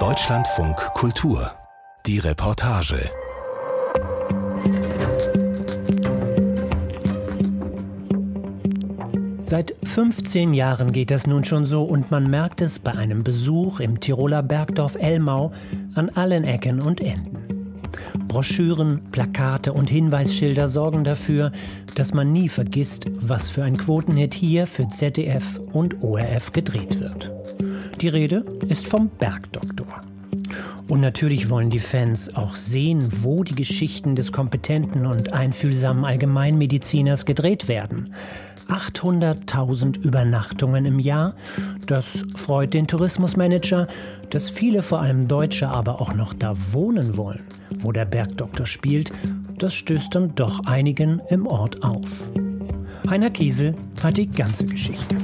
Deutschlandfunk Kultur. Die Reportage. Seit 15 Jahren geht das nun schon so und man merkt es bei einem Besuch im Tiroler Bergdorf Elmau an allen Ecken und Enden. Broschüren, Plakate und Hinweisschilder sorgen dafür, dass man nie vergisst, was für ein Quotenhit hier für ZDF und ORF gedreht wird. Die Rede ist vom Bergdoktor. Und natürlich wollen die Fans auch sehen, wo die Geschichten des kompetenten und einfühlsamen Allgemeinmediziners gedreht werden. 800.000 Übernachtungen im Jahr. Das freut den Tourismusmanager, dass viele, vor allem Deutsche, aber auch noch da wohnen wollen, wo der Bergdoktor spielt. Das stößt dann doch einigen im Ort auf. Heiner Kiesel hat die ganze Geschichte.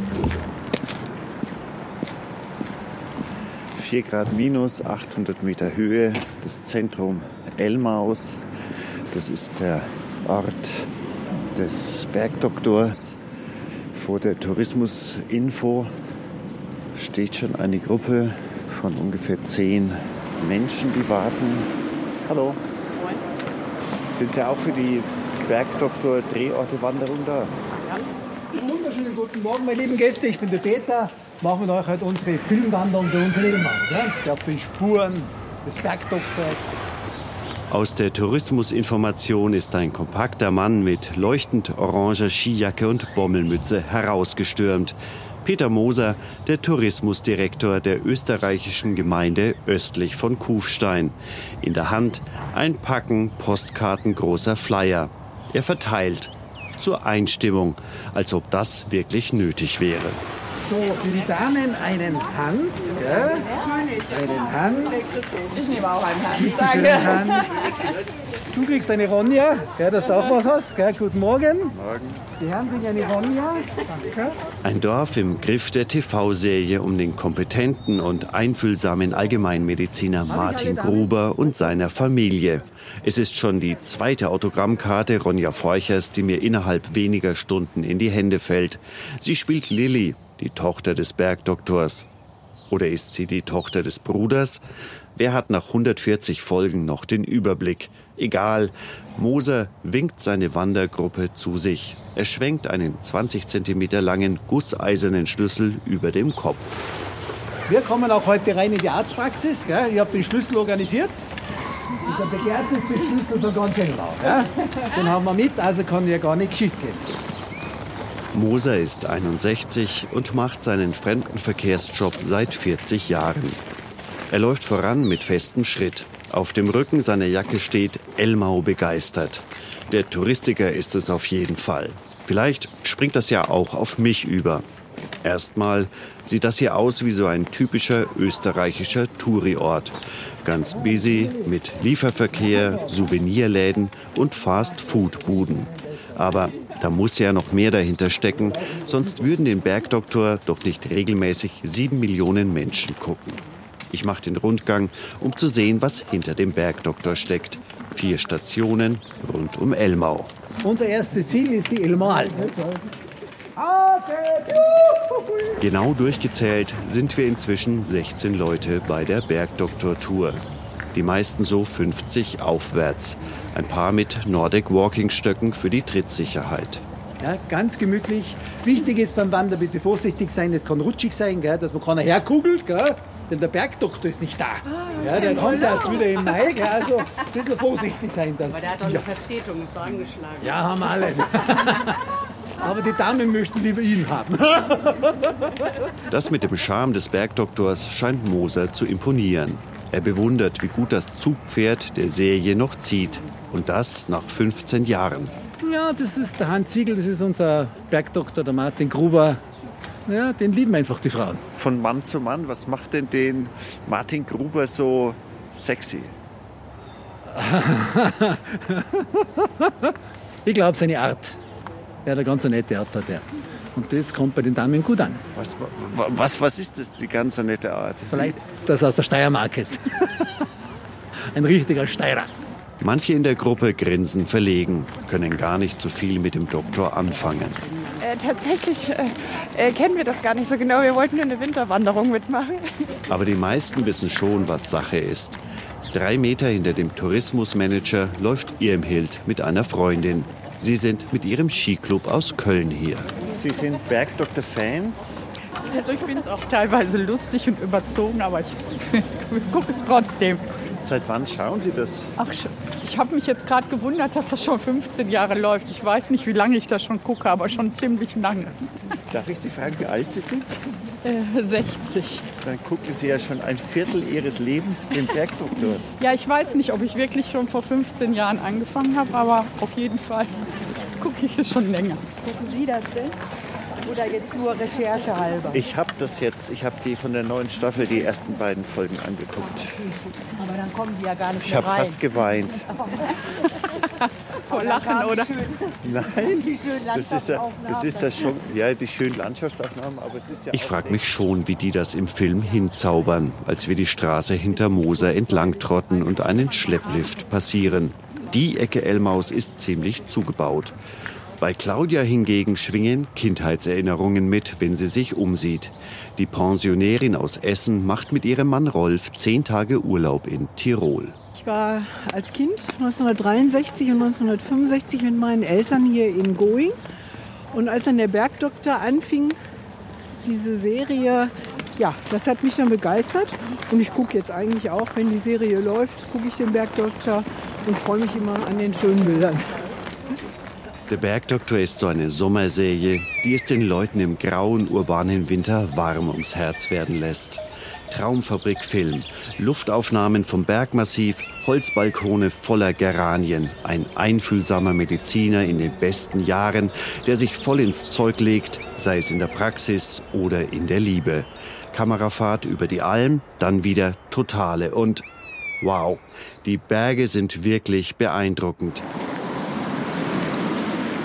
4 Grad minus, 800 Meter Höhe, das Zentrum Elmaus. Das ist der Ort des Bergdoktors. Vor der Tourismusinfo steht schon eine Gruppe von ungefähr zehn Menschen, die warten. Hallo. Moin. Sind Sie auch für die Bergdoktor-Drehorte-Wanderung da? Ja. Wunderschönen guten Morgen, meine lieben Gäste. Ich bin der Peter machen wir euch halt unsere Filmwanderung bei uns in Ilmau. Ja? Auf den Spuren des Bergdoktors. Aus der Tourismusinformation ist ein kompakter Mann mit leuchtend oranger Skijacke und Bommelmütze herausgestürmt. Peter Moser, der Tourismusdirektor der österreichischen Gemeinde östlich von Kufstein. In der Hand ein Packen Postkarten großer Flyer. Er verteilt zur Einstimmung, als ob das wirklich nötig wäre. So, für die Damen einen Hans. Gell? Einen Hans. Ich nehme auch einen Hans. Danke. Hans. Du kriegst eine Ronja, gell, dass du auch was hast. Gell? Guten Morgen. Morgen. Die Herren kriegen eine Ronja. Danke. Ein Dorf im Griff der TV-Serie um den kompetenten und einfühlsamen Allgemeinmediziner Martin Gruber und seiner Familie. Es ist schon die zweite Autogrammkarte Ronja Forchers, die mir innerhalb weniger Stunden in die Hände fällt. Sie spielt Lilly, die Tochter des Bergdoktors. Oder ist sie die Tochter des Bruders? Wer hat nach 140 Folgen noch den Überblick? Egal. Moser winkt seine Wandergruppe zu sich. Er schwenkt einen 20 cm langen gusseisernen Schlüssel über dem Kopf. Wir kommen auch heute rein in die Arztpraxis. Gell? Ich habe den Schlüssel organisiert. Und der begehrteste Schlüssel von ganz England. Den haben wir mit, also kann ja gar nichts schief gehen. Moser ist 61 und macht seinen Fremdenverkehrsjob seit 40 Jahren. Er läuft voran mit festem Schritt. Auf dem Rücken seiner Jacke steht Elmau begeistert. Der Touristiker ist es auf jeden Fall. Vielleicht springt das ja auch auf mich über. Erstmal sieht das hier aus wie so ein typischer österreichischer Touriort. Ganz busy mit Lieferverkehr, Souvenirläden und Fast-Food-Buden. Aber da muss ja noch mehr dahinter stecken, sonst würden den Bergdoktor doch nicht regelmäßig sieben Millionen Menschen gucken. Ich mache den Rundgang, um zu sehen, was hinter dem Bergdoktor steckt. Vier Stationen rund um Elmau. Unser erstes Ziel ist die Elmal. Genau durchgezählt sind wir inzwischen 16 Leute bei der Bergdoktor-Tour. Die meisten so 50 aufwärts. Ein paar mit Nordic Walking Stöcken für die Trittsicherheit. Ja, ganz gemütlich. Wichtig ist beim Wandern bitte vorsichtig sein. Es kann rutschig sein, gell, dass man keiner herkugelt. Gell, denn der Bergdoktor ist nicht da. Ah, ja, der kommt erst wieder im Mai. Gell, also ein bisschen vorsichtig sein. Dass, Aber der hat doch eine ja. Vertretung, ist angeschlagen. Ja, haben alle. Aber die Damen möchten lieber ihn haben. Das mit dem Charme des Bergdoktors scheint Moser zu imponieren. Er bewundert, wie gut das Zugpferd der Serie noch zieht. Und das nach 15 Jahren. Ja, das ist der Hans Ziegel, das ist unser Bergdoktor, der Martin Gruber. Ja, den lieben einfach die Frauen. Von Mann zu Mann, was macht denn den Martin Gruber so sexy? ich glaube, seine Art. Er hat eine ganz nette Art, hat er. Und das kommt bei den Damen gut an. Was, was, was ist das, die ganz nette Art? Vielleicht das aus der Steiermark jetzt. Ein richtiger Steirer. Manche in der Gruppe grinsen verlegen, können gar nicht so viel mit dem Doktor anfangen. äh, tatsächlich äh, äh, kennen wir das gar nicht so genau. Wir wollten nur eine Winterwanderung mitmachen. Aber die meisten wissen schon, was Sache ist. Drei Meter hinter dem Tourismusmanager läuft Irmhild mit einer Freundin. Sie sind mit ihrem Skiclub aus Köln hier. Sie sind Bergdoktor-Fans? Also ich finde es auch teilweise lustig und überzogen, aber ich, ich gucke es trotzdem. Seit wann schauen Sie das? Ach, ich habe mich jetzt gerade gewundert, dass das schon 15 Jahre läuft. Ich weiß nicht, wie lange ich das schon gucke, aber schon ziemlich lange. Darf ich Sie fragen, wie alt Sie sind? Äh, 60. Dann gucken Sie ja schon ein Viertel Ihres Lebens den Bergdoktor. Ja, ich weiß nicht, ob ich wirklich schon vor 15 Jahren angefangen habe, aber auf jeden Fall gucke ich es schon länger. Gucken Sie das denn? Oder jetzt nur Recherche halber? Ich habe das jetzt, ich habe die von der neuen Staffel, die ersten beiden Folgen angeguckt. Aber dann kommen die ja gar nicht Ich mehr habe fast geweint. Vor Lachen, oder? Nein, das ist ja, das ist ja schon, ja, die schönen Landschaftsaufnahmen, aber es ist ja Ich frage mich schon, wie die das im Film hinzaubern, als wir die Straße hinter Moser entlang trotten und einen Schlepplift passieren. Die Ecke Elmaus ist ziemlich zugebaut. Bei Claudia hingegen schwingen Kindheitserinnerungen mit, wenn sie sich umsieht. Die Pensionärin aus Essen macht mit ihrem Mann Rolf zehn Tage Urlaub in Tirol. Ich war als Kind 1963 und 1965 mit meinen Eltern hier in Going. Und als dann der Bergdoktor anfing, diese Serie, ja, das hat mich dann begeistert. Und ich gucke jetzt eigentlich auch, wenn die Serie läuft, gucke ich den Bergdoktor und freue mich immer an den schönen Bildern. Der Bergdoktor ist so eine Sommerserie, die es den Leuten im grauen urbanen Winter warm ums Herz werden lässt. Traumfabrikfilm, Luftaufnahmen vom Bergmassiv, Holzbalkone voller Geranien, ein einfühlsamer Mediziner in den besten Jahren, der sich voll ins Zeug legt, sei es in der Praxis oder in der Liebe. Kamerafahrt über die Alm, dann wieder totale und wow, die Berge sind wirklich beeindruckend.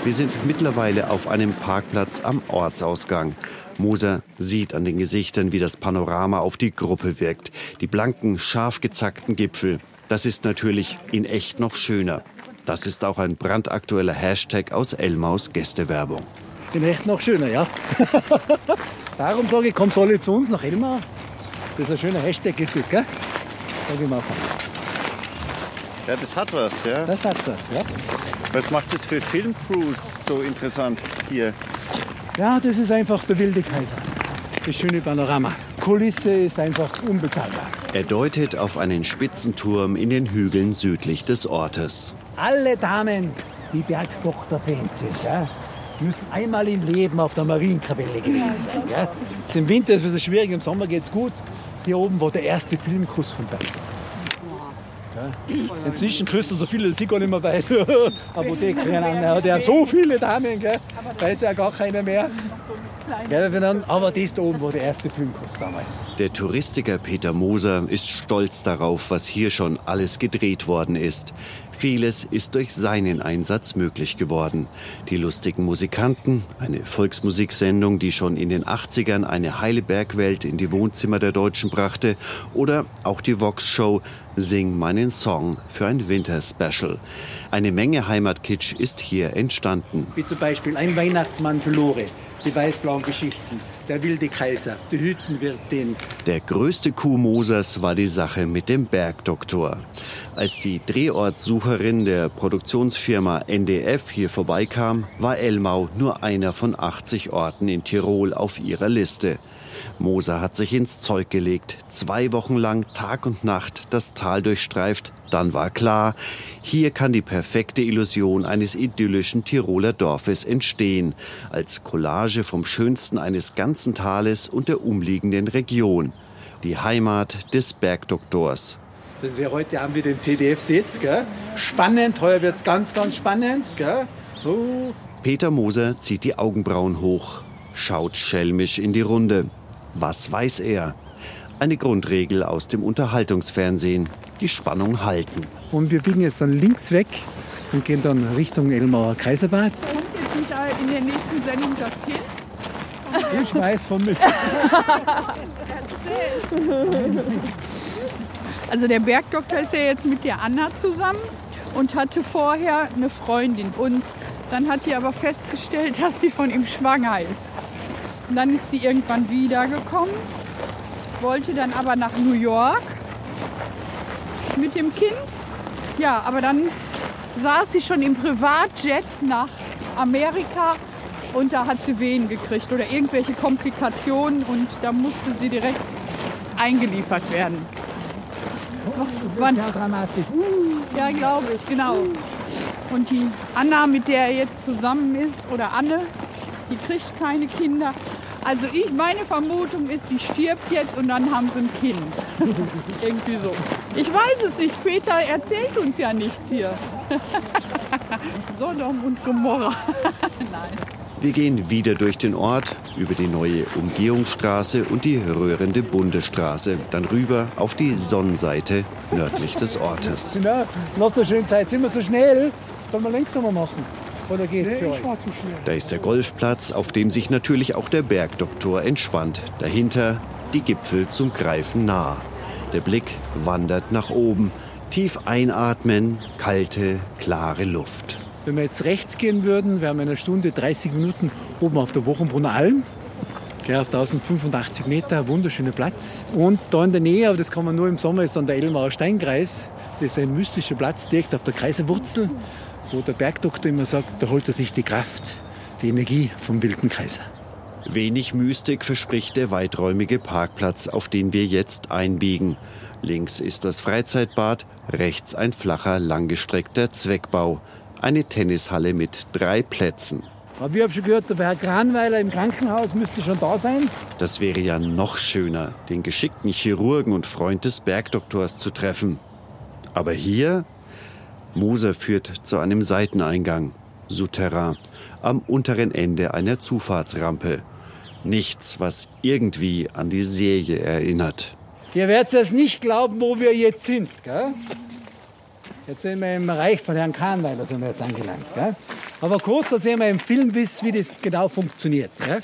Wir sind mittlerweile auf einem Parkplatz am Ortsausgang. Moser sieht an den Gesichtern, wie das Panorama auf die Gruppe wirkt. Die blanken, scharf gezackten Gipfel. Das ist natürlich in echt noch schöner. Das ist auch ein brandaktueller Hashtag aus Elmaus Gästewerbung. In echt noch schöner, ja. Darum sage ich, kommt alle zu uns nach Elmar. Das ist ein schöner Hashtag, ist das, gell? Sag ich mal. Ja, das hat was, ja. Das hat was, ja. Was macht es für Filmcrews so interessant hier? Ja, das ist einfach der wilde Kaiser. Das schöne Panorama. Kulisse ist einfach unbezahlbar. Er deutet auf einen Spitzenturm in den Hügeln südlich des Ortes. Alle Damen, die Bergdoktor-Fans sind, ja, müssen einmal im Leben auf der Marienkapelle gewesen sein. Ja. Jetzt Im Winter ist es ein bisschen schwierig, im Sommer geht es gut. Hier oben war der erste Filmkuss von Bergdoktor. Inzwischen küsst er so viele, dass ich gar nicht mehr weiß. Apotheke, ja, er hat ja so viele Damen, gell? weiß ja gar keiner mehr. Aber das da oben war der erste Filmkuss damals. Der Touristiker Peter Moser ist stolz darauf, was hier schon alles gedreht worden ist. Vieles ist durch seinen Einsatz möglich geworden. Die lustigen Musikanten, eine Volksmusiksendung, die schon in den 80ern eine heile Bergwelt in die Wohnzimmer der Deutschen brachte, oder auch die Vox-Show Sing meinen Song für ein Winterspecial. Eine Menge Heimatkitsch ist hier entstanden. Wie zum Beispiel ein Weihnachtsmann für Lore, die weiß-blauen Geschichten, der wilde Kaiser, die Hüttenwirtin. Der größte Coup Mosers war die Sache mit dem Bergdoktor. Als die Drehortsucherin der Produktionsfirma NDF hier vorbeikam, war Elmau nur einer von 80 Orten in Tirol auf ihrer Liste. Moser hat sich ins Zeug gelegt, zwei Wochen lang Tag und Nacht das Tal durchstreift. Dann war klar, hier kann die perfekte Illusion eines idyllischen Tiroler Dorfes entstehen, als Collage vom Schönsten eines ganzen Tales und der umliegenden Region. Die Heimat des Bergdoktors. Das ist ja heute Abend wieder im CDF sitzt, gell? Spannend, heuer wird es ganz, ganz spannend? Oh. Peter Moser zieht die Augenbrauen hoch, schaut schelmisch in die Runde. Was weiß er? Eine Grundregel aus dem Unterhaltungsfernsehen. Die Spannung halten. Und wir biegen jetzt dann links weg und gehen dann Richtung Elmauer Kaiserbad. Und jetzt wieder in der nächsten Sendung das Kind. Ich weiß von mich. Also der Bergdoktor ist ja jetzt mit der Anna zusammen und hatte vorher eine Freundin. Und Dann hat die aber festgestellt, dass sie von ihm schwanger ist. Und dann ist sie irgendwann wiedergekommen, wollte dann aber nach New York mit dem Kind. Ja, aber dann saß sie schon im Privatjet nach Amerika und da hat sie Wehen gekriegt oder irgendwelche Komplikationen und da musste sie direkt eingeliefert werden. Wann? Ja, dramatisch. Ja, glaube ich, genau. Und die Anna, mit der er jetzt zusammen ist, oder Anne, die kriegt keine Kinder. Also ich, meine Vermutung ist, die stirbt jetzt und dann haben sie ein Kind. Irgendwie so. Ich weiß es nicht. Peter erzählt uns ja nichts hier. Sodom und Gomorra. Nein. Wir gehen wieder durch den Ort, über die neue Umgehungsstraße und die rührende Bundesstraße, dann rüber auf die Sonnenseite nördlich des Ortes. Na, noch so schön Zeit, sind wir so schnell? Sollen wir langsamer machen? Oder geht's Nee, für euch? war zu schnell. Da ist der Golfplatz, auf dem sich natürlich auch der Bergdoktor entspannt. Dahinter die Gipfel zum Greifen nah. Der Blick wandert nach oben. Tief einatmen, kalte, klare Luft. Wenn wir jetzt rechts gehen würden, wären wir in einer Stunde 30 Minuten oben auf der Wochenbrunner Alm. Gell, auf 1085 Meter, wunderschöner Platz. Und da in der Nähe, aber das kann man nur im Sommer, ist dann der Elmauer Steinkreis. Das ist ein mystischer Platz direkt auf der Kreiserwurzel, wo der Bergdoktor immer sagt, da holt er sich die Kraft, die Energie vom wilden Kaiser. Wenig Mystik verspricht der weiträumige Parkplatz, auf den wir jetzt einbiegen. Links ist das Freizeitbad, rechts ein flacher, langgestreckter Zweckbau. Eine Tennishalle mit drei Plätzen. Aber ich habe schon gehört, der Herr Kranweiler im Krankenhaus müsste schon da sein. Das wäre ja noch schöner, den geschickten Chirurgen und Freund des Bergdoktors zu treffen. Aber hier? Moser führt zu einem Seiteneingang, Souterrain, am unteren Ende einer Zufahrtsrampe. Nichts, was irgendwie an die Serie erinnert. Ihr werdet es nicht glauben, wo wir jetzt sind. Gell? Jetzt sind wir im Reich von Herrn Kahnweiler sind wir jetzt angelangt. Gell? Aber kurz, da sehen wir im Film, wie das genau funktioniert. Gell?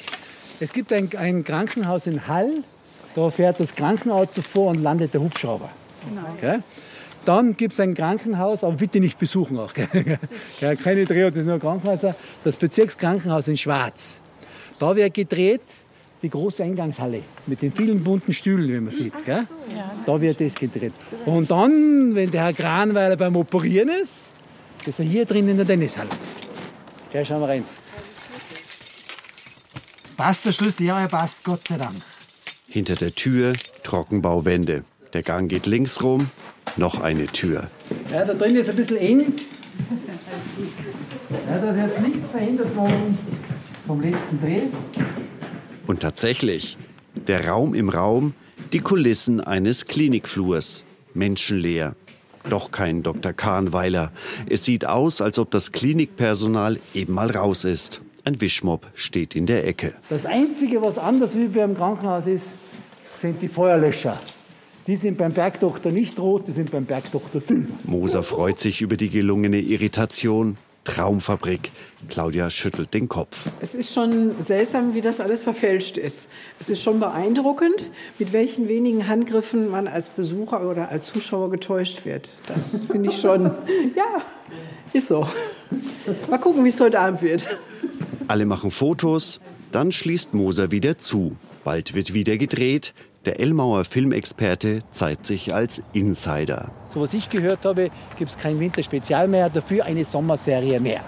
Es gibt ein, ein Krankenhaus in Hall, da fährt das Krankenauto vor und landet der Hubschrauber. Gell? Dann gibt es ein Krankenhaus, aber bitte nicht besuchen auch. Ja, keine Drehorte, das sind nur Krankenhäuser. Das Bezirkskrankenhaus in Schwarz. Da wird gedreht die große Eingangshalle mit den vielen bunten Stühlen, wie man sieht. Gell? Da wird das gedreht. Und dann, wenn der Herr Kranweiler beim Operieren ist, ist er hier drin in der Tennishalle. Ja, schauen wir rein. Passt der Schlüssel? Ja, er passt, Gott sei Dank. Hinter der Tür Trockenbauwände. Der Gang geht links rum, noch eine Tür. Ja, da drin ist ein bisschen eng. Ja, das ist jetzt nichts verhindert vom, vom letzten Dreh. Und tatsächlich, der Raum im Raum, die Kulissen eines Klinikflurs. Menschenleer. Doch kein Dr. Kahnweiler. Es sieht aus, als ob das Klinikpersonal eben mal raus ist. Ein Wischmopp steht in der Ecke. Das Einzige, was anders wie beim Krankenhaus ist, sind die Feuerlöscher. Die sind beim Bergdoktor nicht rot, die sind beim Bergdoktor silber. Moser freut sich über die gelungene Irritation. Traumfabrik. Claudia schüttelt den Kopf. Es ist schon seltsam, wie das alles verfälscht ist. Es ist schon beeindruckend, mit welchen wenigen Handgriffen man als Besucher oder als Zuschauer getäuscht wird. Das finde ich schon, ja, ist so. Mal gucken, wie es heute Abend wird. Alle machen Fotos, dann schließt Moser wieder zu. Bald wird wieder gedreht. Der Elmauer Filmexperte zeigt sich als Insider. So was ich gehört habe, gibt es kein Winterspezial mehr, dafür eine Sommerserie mehr.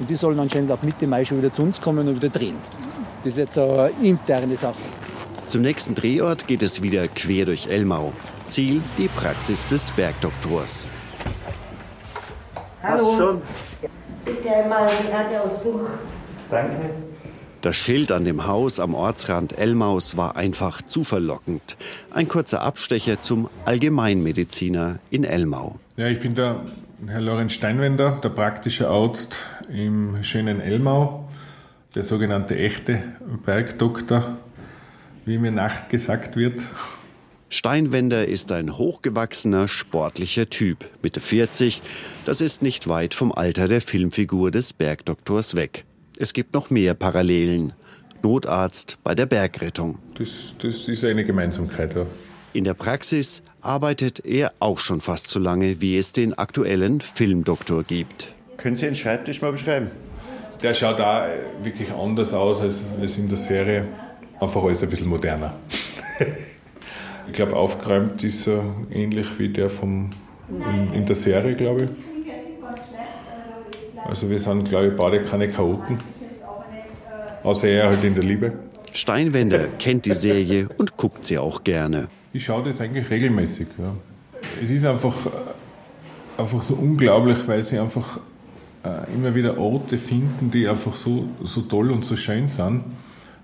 Und die sollen anscheinend ab Mitte Mai schon wieder zu uns kommen und wieder drehen. Das ist jetzt eine interne Sache. Zum nächsten Drehort geht es wieder quer durch Elmau. Ziel die Praxis des Bergdoktors. Hallo. Bitte einmal geradeaus durch. Danke. Das Schild an dem Haus am Ortsrand Elmaus war einfach zu verlockend. Ein kurzer Abstecher zum Allgemeinmediziner in Elmau. Ja, ich bin der Herr Lorenz Steinwender, der praktische Arzt im schönen Elmau, der sogenannte echte Bergdoktor, wie mir Nacht gesagt wird. Steinwender ist ein hochgewachsener, sportlicher Typ, Mitte 40. Das ist nicht weit vom Alter der Filmfigur des Bergdoktors weg. Es gibt noch mehr Parallelen. Notarzt bei der Bergrettung. Das, das ist eine Gemeinsamkeit. Ja. In der Praxis arbeitet er auch schon fast so lange, wie es den aktuellen Filmdoktor gibt. Können Sie den Schreibtisch mal beschreiben? der schaut da wirklich anders aus als, als in der Serie. Einfach alles ein bisschen moderner. ich glaube, aufgeräumt ist er ähnlich wie der vom, in, in der Serie, glaube ich. Also wir sind, glaube ich, beide keine Chaoten. Außer er halt in der Liebe. Steinwender kennt die Serie und guckt sie auch gerne. Ich schaue das eigentlich regelmäßig. Ja. Es ist einfach, äh, einfach so unglaublich, weil sie einfach äh, immer wieder Orte finden, die einfach so, so toll und so schön sind.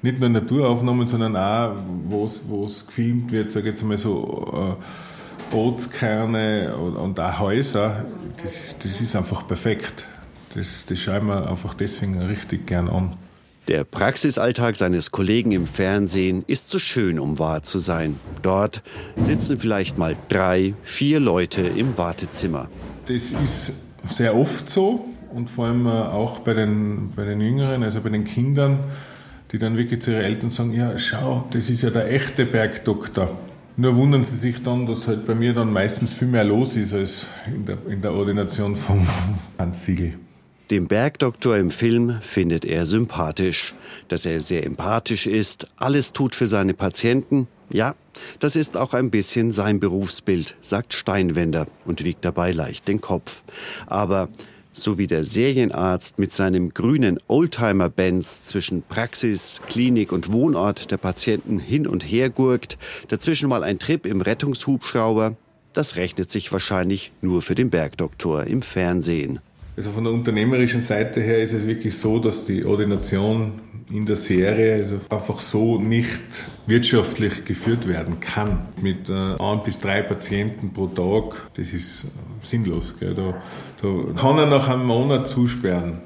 Nicht nur Naturaufnahmen, sondern auch, wo es gefilmt wird, sage ich jetzt mal so äh, Ortskerne und, und auch Häuser. Das, das ist einfach perfekt. Das, das schauen wir einfach deswegen richtig gern an. Der Praxisalltag seines Kollegen im Fernsehen ist zu schön, um wahr zu sein. Dort sitzen vielleicht mal drei, vier Leute im Wartezimmer. Das ist sehr oft so und vor allem äh, auch bei den, bei den Jüngeren, also bei den Kindern, die dann wirklich zu ihren Eltern sagen, ja schau, das ist ja der echte Bergdoktor. Nur wundern sie sich dann, dass halt bei mir dann meistens viel mehr los ist als in der, in der Ordination von Hans Siegel. Den Bergdoktor im Film findet er sympathisch. Dass er sehr empathisch ist, alles tut für seine Patienten, ja, das ist auch ein bisschen sein Berufsbild, sagt Steinwender und wiegt dabei leicht den Kopf. Aber so wie der Serienarzt mit seinem grünen Oldtimer-Benz zwischen Praxis, Klinik und Wohnort der Patienten hin und her gurkt, dazwischen mal ein Trip im Rettungshubschrauber, das rechnet sich wahrscheinlich nur für den Bergdoktor im Fernsehen. Also von der unternehmerischen Seite her ist es wirklich so, dass die Ordination in der Serie also einfach so nicht wirtschaftlich geführt werden kann. Mit äh, ein bis drei Patienten pro Tag, das ist sinnlos. Gell? Da, da kann er nach einem Monat zusperren.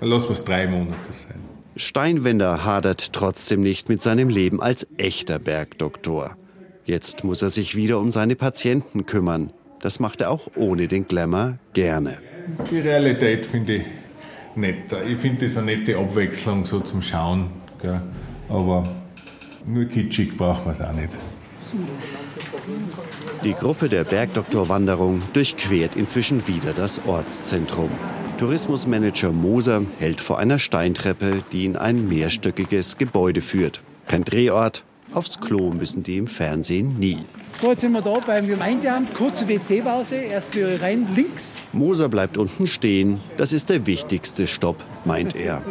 Dann lassen wir es drei Monate sein. Steinwender hadert trotzdem nicht mit seinem Leben als echter Bergdoktor. Jetzt muss er sich wieder um seine Patienten kümmern. Das macht er auch ohne den Glamour gerne die Realität finde ich netter. Ich finde das eine nette Abwechslung so zum Schauen. Gell? Aber nur kitschig braucht man es auch nicht. Die Gruppe der Bergdoktorwanderung durchquert inzwischen wieder das Ortszentrum. Tourismusmanager Moser hält vor einer Steintreppe, die in ein mehrstöckiges Gebäude führt. Kein Drehort, aufs Klo müssen die im Fernsehen nie. So, jetzt sind wir da beim Gemeindeamt, kurze WC-Pause, erst für rein links. Moser bleibt unten stehen. Das ist der wichtigste Stopp, meint er.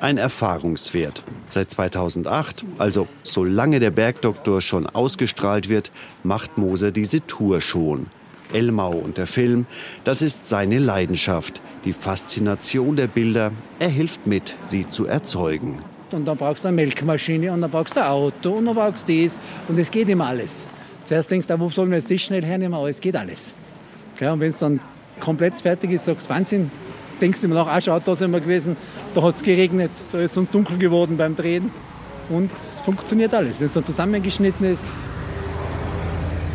Ein Erfahrungswert. Seit 2008, also solange der Bergdoktor schon ausgestrahlt wird, macht Moser diese Tour schon. Elmau und der Film, das ist seine Leidenschaft. Die Faszination der Bilder, er hilft mit, sie zu erzeugen. Und dann brauchst du eine Melkmaschine und dann brauchst du ein Auto und dann brauchst du das und es geht immer alles. Zuerst denkst du, wo sollen wir jetzt das schnell hernehmen, aber es geht alles. Ja, und wenn es dann komplett fertig ist, sagst du, Wahnsinn, denkst du immer nach, ah, schau, da sind wir gewesen, da hat es geregnet, da ist es dunkel geworden beim Drehen. Und es funktioniert alles, wenn es dann zusammengeschnitten ist.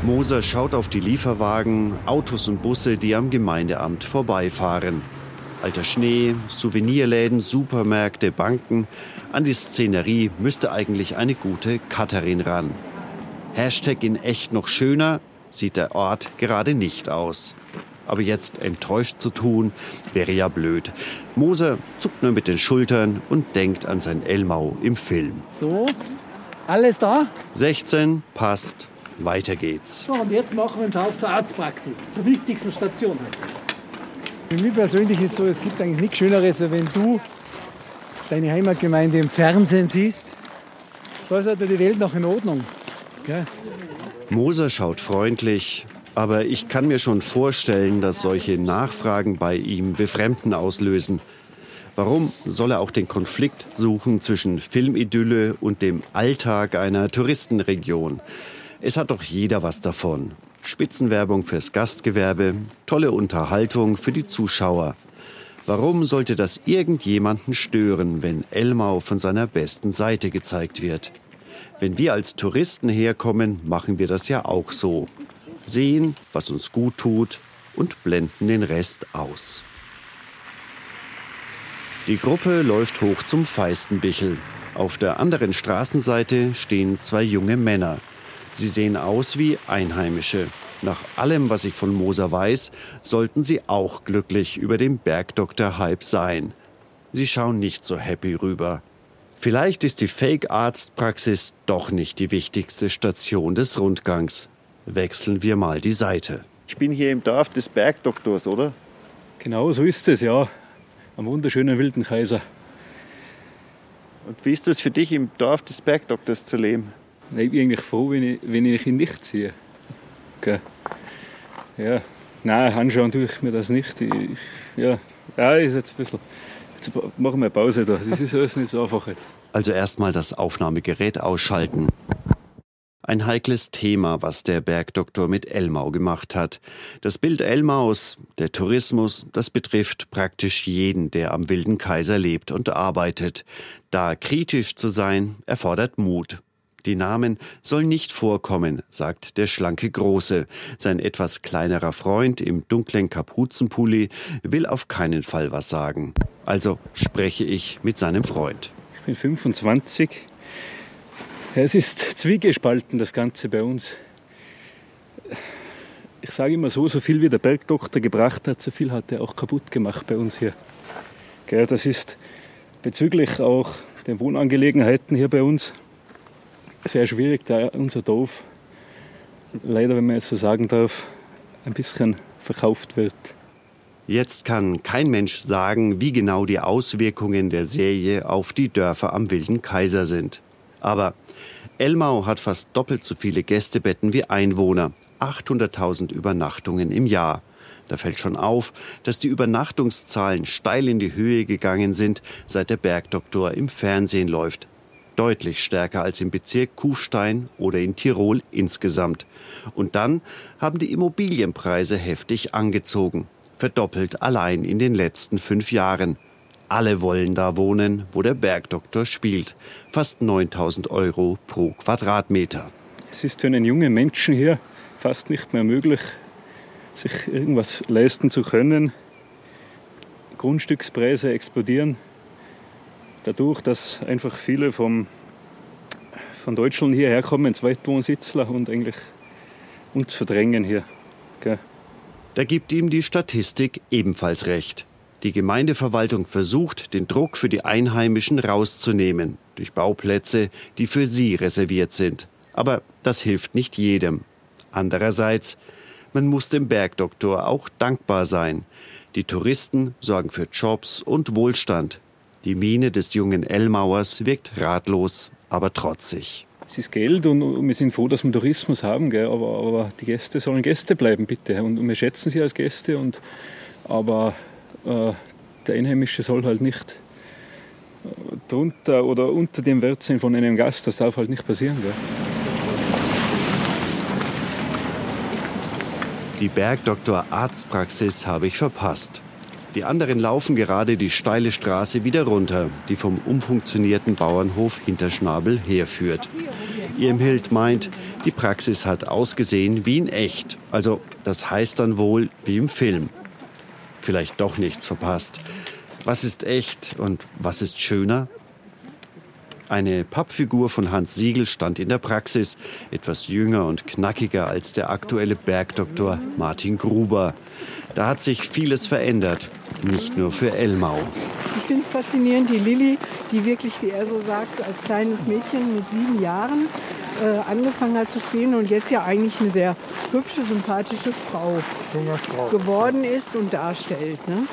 Moser schaut auf die Lieferwagen, Autos und Busse, die am Gemeindeamt vorbeifahren. Alter Schnee, Souvenirläden, Supermärkte, Banken. An die Szenerie müsste eigentlich eine gute Katharin ran. Hashtag in echt noch schöner sieht der Ort gerade nicht aus. Aber jetzt enttäuscht zu tun, wäre ja blöd. Moser zuckt nur mit den Schultern und denkt an sein Elmau im Film. So, alles da? 16, passt, weiter geht's. So, und jetzt machen wir uns auf zur Arztpraxis, zur wichtigsten Station. Für mich persönlich ist es so, es gibt eigentlich nichts Schöneres, als wenn du deine Heimatgemeinde im Fernsehen siehst. Da ist halt die Welt noch in Ordnung. Gell? Moser schaut freundlich, aber ich kann mir schon vorstellen, dass solche Nachfragen bei ihm Befremden auslösen. Warum soll er auch den Konflikt suchen zwischen Filmidylle und dem Alltag einer Touristenregion? Es hat doch jeder was davon. Spitzenwerbung fürs Gastgewerbe, tolle Unterhaltung für die Zuschauer. Warum sollte das irgendjemanden stören, wenn Elmau von seiner besten Seite gezeigt wird? Wenn wir als Touristen herkommen, machen wir das ja auch so. Sehen, was uns gut tut und blenden den Rest aus. Die Gruppe läuft hoch zum Feistenbichel. Auf der anderen Straßenseite stehen zwei junge Männer. Sie sehen aus wie Einheimische. Nach allem, was ich von Moser weiß, sollten sie auch glücklich über den Bergdoktor-Hype sein. Sie schauen nicht so happy rüber. Vielleicht ist die Fake-Arztpraxis doch nicht die wichtigste Station des Rundgangs. Wechseln wir mal die Seite. Ich bin hier im Dorf des Bergdoktors, oder? Genau so ist es, ja. Am wunderschönen Wilden Kaiser. Und wie ist das für dich, im Dorf des Bergdoktors zu leben? Ich bin eigentlich froh, wenn ich, wenn ich ihn nicht sehe. Okay. Ja, nein, anschauen tue ich mir das nicht. Ich, ja, ja, ist jetzt ein bisschen. Jetzt machen wir Pause da. Das ist alles nicht so einfach jetzt. Also erstmal das Aufnahmegerät ausschalten. Ein heikles Thema, was der Bergdoktor mit Elmau gemacht hat. Das Bild Elmaus, der Tourismus, das betrifft praktisch jeden, der am Wilden Kaiser lebt und arbeitet. Da kritisch zu sein, erfordert Mut. Die Namen sollen nicht vorkommen, sagt der schlanke Große. Sein etwas kleinerer Freund im dunklen Kapuzenpulli will auf keinen Fall was sagen. Also spreche ich mit seinem Freund. Ich bin 25. Es ist zwiegespalten, das Ganze bei uns. Ich sage immer so, so viel wie der Bergdoktor gebracht hat, so viel hat er auch kaputt gemacht bei uns hier. Das ist bezüglich auch den Wohnangelegenheiten hier bei uns sehr schwierig, da unser Dorf, leider, wenn man es so sagen darf, ein bisschen verkauft wird. Jetzt kann kein Mensch sagen, wie genau die Auswirkungen der Serie auf die Dörfer am Wilden Kaiser sind. Aber Elmau hat fast doppelt so viele Gästebetten wie Einwohner, 800.000 Übernachtungen im Jahr. Da fällt schon auf, dass die Übernachtungszahlen steil in die Höhe gegangen sind, seit der Bergdoktor im Fernsehen läuft deutlich stärker als im Bezirk Kufstein oder in Tirol insgesamt. Und dann haben die Immobilienpreise heftig angezogen, verdoppelt allein in den letzten fünf Jahren. Alle wollen da wohnen, wo der Bergdoktor spielt. Fast 9000 Euro pro Quadratmeter. Es ist für einen jungen Menschen hier fast nicht mehr möglich, sich irgendwas leisten zu können. Grundstückspreise explodieren dadurch, dass einfach viele vom, von Deutschland hierher kommen, Zweitwohnsitzler und eigentlich uns verdrängen hier. Gell? Da gibt ihm die Statistik ebenfalls recht. Die Gemeindeverwaltung versucht, den Druck für die Einheimischen rauszunehmen, durch Bauplätze, die für sie reserviert sind. Aber das hilft nicht jedem. Andererseits, man muss dem Bergdoktor auch dankbar sein. Die Touristen sorgen für Jobs und Wohlstand. Die Miene des jungen Ellmauers wirkt ratlos, aber trotzig. Es ist Geld und wir sind froh, dass wir Tourismus haben, gell? Aber, aber die Gäste sollen Gäste bleiben, bitte. Und wir schätzen sie als Gäste, und, aber äh, der Einheimische soll halt nicht äh, drunter oder unter dem Wert sein von einem Gast. Das darf halt nicht passieren. Gell? Die Bergdoktor Arztpraxis habe ich verpasst. Die anderen laufen gerade die steile Straße wieder runter, die vom umfunktionierten Bauernhof Hinterschnabel herführt. Irmhild meint, die Praxis hat ausgesehen wie in echt. Also das heißt dann wohl wie im Film. Vielleicht doch nichts verpasst. Was ist echt und was ist schöner? Eine Pappfigur von Hans Siegel stand in der Praxis, etwas jünger und knackiger als der aktuelle Bergdoktor Martin Gruber. Da hat sich vieles verändert, nicht nur für Elmau. Ich finde es faszinierend, die Lilly, die wirklich, wie er so sagt, als kleines Mädchen mit sieben Jahren äh, angefangen hat zu spielen und jetzt ja eigentlich eine sehr hübsche, sympathische Frau, Frau. geworden ist und darstellt. Ne?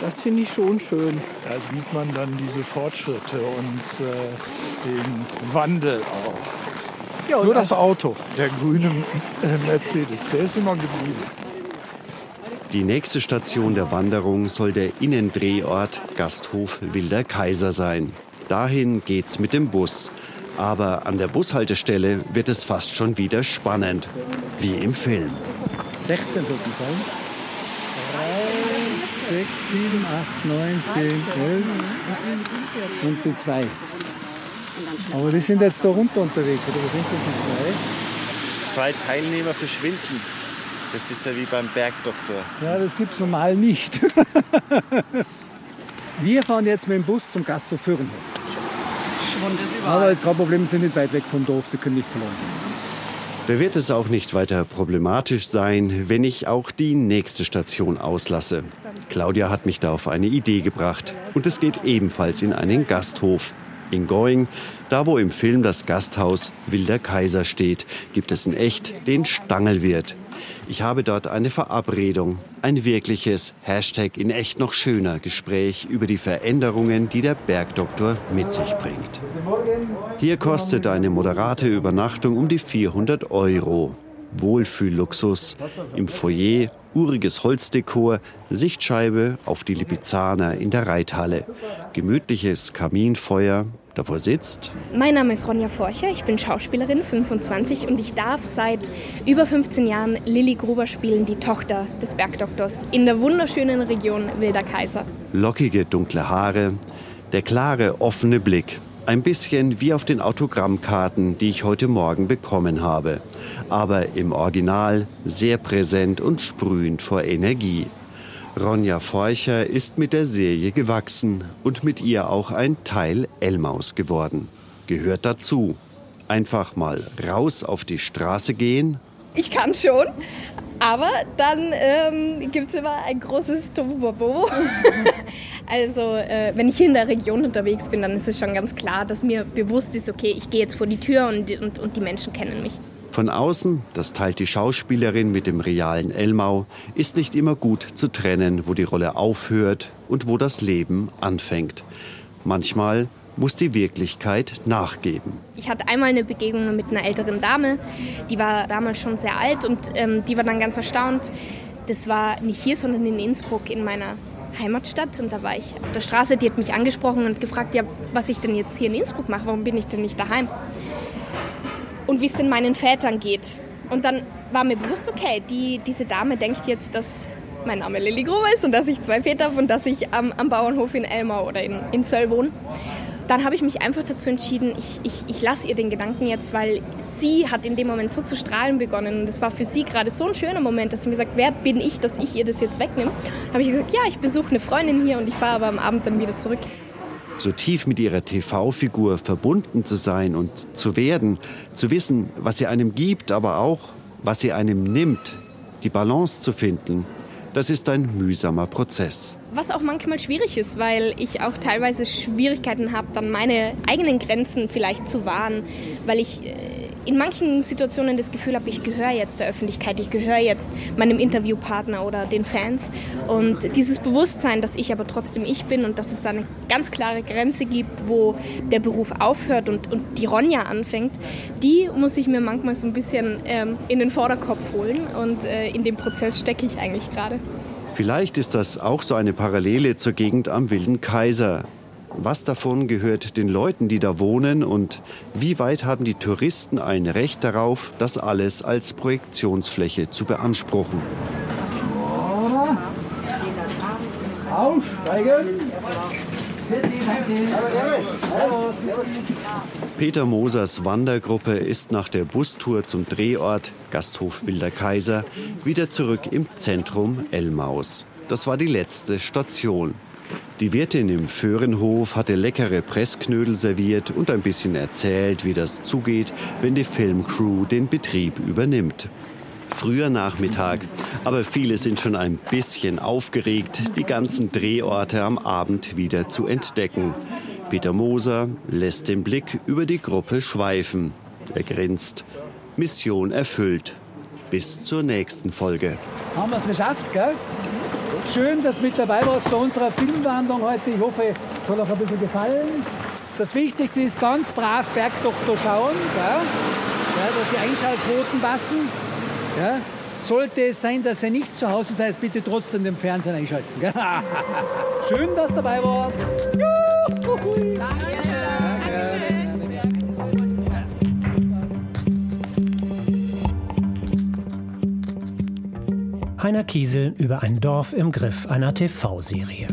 Das finde ich schon schön. Da sieht man dann diese Fortschritte und äh, den Wandel auch. Ja, Nur das Auto, der grüne äh, Mercedes, der ist immer geblieben. Die nächste Station der Wanderung soll der Innendrehort Gasthof Wilder Kaiser sein. Dahin geht's mit dem Bus. Aber an der Bushaltestelle wird es fast schon wieder spannend, wie im Film. 16 sollten sein. 3, 6, 7, 8, 9, 10, 11 und die 2. Aber die sind jetzt da runter unterwegs, oder was sind die zwei? Zwei Teilnehmer verschwinden. Das ist ja wie beim Bergdoktor. Ja, das gibt es normal nicht. Wir fahren jetzt mit dem Bus zum Gasthof Fürnhof. Aber das ist kein Problem, Sie sind nicht weit weg vom Dorf, Sie können nicht verloren Da wird es auch nicht weiter problematisch sein, wenn ich auch die nächste Station auslasse. Claudia hat mich da auf eine Idee gebracht. Und es geht ebenfalls in einen Gasthof. In Going, da wo im Film das Gasthaus Wilder Kaiser steht, gibt es in echt den Stangelwirt. Ich habe dort eine Verabredung, ein wirkliches Hashtag in echt noch schöner Gespräch über die Veränderungen, die der Bergdoktor mit sich bringt. Hier kostet eine moderate Übernachtung um die 400 Euro. Wohlfühlluxus. Im Foyer uriges Holzdekor, Sichtscheibe auf die Lipizzaner in der Reithalle. Gemütliches Kaminfeuer, davor sitzt. Mein Name ist Ronja Forcher, ich bin Schauspielerin, 25 und ich darf seit über 15 Jahren Lilly Gruber spielen, die Tochter des Bergdoktors, in der wunderschönen Region Wilder Kaiser. Lockige dunkle Haare, der klare offene Blick. Ein bisschen wie auf den Autogrammkarten, die ich heute Morgen bekommen habe. Aber im Original sehr präsent und sprühend vor Energie. Ronja Feucher ist mit der Serie gewachsen und mit ihr auch ein Teil Elmaus geworden. Gehört dazu. Einfach mal raus auf die Straße gehen. Ich kann schon, aber dann ähm, gibt es immer ein großes Tohuwabohu. also äh, wenn ich hier in der Region unterwegs bin, dann ist es schon ganz klar, dass mir bewusst ist, okay, ich gehe jetzt vor die Tür und, und, und die Menschen kennen mich. Von außen, das teilt die Schauspielerin mit dem realen Elmau, ist nicht immer gut zu trennen, wo die Rolle aufhört und wo das Leben anfängt. Manchmal muss die Wirklichkeit nachgeben. Ich hatte einmal eine Begegnung mit einer älteren Dame, die war damals schon sehr alt und ähm, die war dann ganz erstaunt. Das war nicht hier, sondern in Innsbruck in meiner Heimatstadt und da war ich auf der Straße, die hat mich angesprochen und gefragt, ja, was ich denn jetzt hier in Innsbruck mache, warum bin ich denn nicht daheim? Und wie es denn meinen Vätern geht. Und dann war mir bewusst, okay, die, diese Dame denkt jetzt, dass mein Name Lilly Gruber ist und dass ich zwei Väter habe und dass ich am, am Bauernhof in Elmau oder in, in Söll wohne. Dann habe ich mich einfach dazu entschieden, ich, ich, ich lasse ihr den Gedanken jetzt, weil sie hat in dem Moment so zu strahlen begonnen und es war für sie gerade so ein schöner Moment, dass sie mir sagt, wer bin ich, dass ich ihr das jetzt wegnehme. habe ich gesagt, ja, ich besuche eine Freundin hier und ich fahre aber am Abend dann wieder zurück so tief mit ihrer TV-Figur verbunden zu sein und zu werden, zu wissen, was sie einem gibt, aber auch, was sie einem nimmt, die Balance zu finden, das ist ein mühsamer Prozess. Was auch manchmal schwierig ist, weil ich auch teilweise Schwierigkeiten habe, dann meine eigenen Grenzen vielleicht zu wahren, weil ich äh, in manchen Situationen das Gefühl habe, ich gehöre jetzt der Öffentlichkeit, ich gehöre jetzt meinem Interviewpartner oder den Fans. Und dieses Bewusstsein, dass ich aber trotzdem ich bin und dass es da eine ganz klare Grenze gibt, wo der Beruf aufhört und, und die Ronja anfängt, die muss ich mir manchmal so ein bisschen ähm, in den Vorderkopf holen. Und äh, in dem Prozess stecke ich eigentlich gerade. Vielleicht ist das auch so eine Parallele zur Gegend am Wilden Kaiser. Was davon gehört den Leuten, die da wohnen und wie weit haben die Touristen ein Recht darauf, das alles als Projektionsfläche zu beanspruchen? Aussteigen! Peter Mosers Wandergruppe ist nach der Bustour zum Drehort Gasthof Wilder Kaiser wieder zurück im Zentrum Elmaus. Das war die letzte Station. Die Wirtin im Föhrenhof hatte leckere Pressknödel serviert und ein bisschen erzählt, wie das zugeht, wenn die Filmcrew den Betrieb übernimmt. Früher Nachmittag, aber viele sind schon ein bisschen aufgeregt, die ganzen Drehorte am Abend wieder zu entdecken. Peter Moser lässt den Blick über die Gruppe schweifen. Er grinst. Mission erfüllt. Bis zur nächsten Folge. Haben wir es geschafft, gell? Schön, dass du mit dabei warst bei unserer Filmwanderung heute. Ich hoffe, es hat euch ein bisschen gefallen. Das Wichtigste ist ganz brav Bergdoktor schauen, ja, dass die Einschaltquoten passen. Ja. Sollte es sein, dass ihr nicht zu Hause seid, bitte trotzdem den Fernsehen einschalten. Schön, dass du dabei warst. Heiner Kiesel über ein Dorf im Griff einer TV-Serie.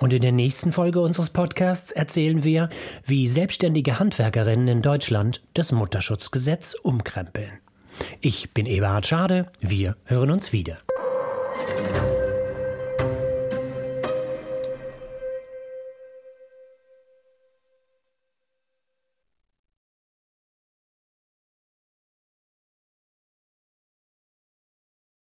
Und in der nächsten Folge unseres Podcasts erzählen wir, wie selbstständige Handwerkerinnen in Deutschland das Mutterschutzgesetz umkrempeln. Ich bin Eberhard Schade, wir hören uns wieder.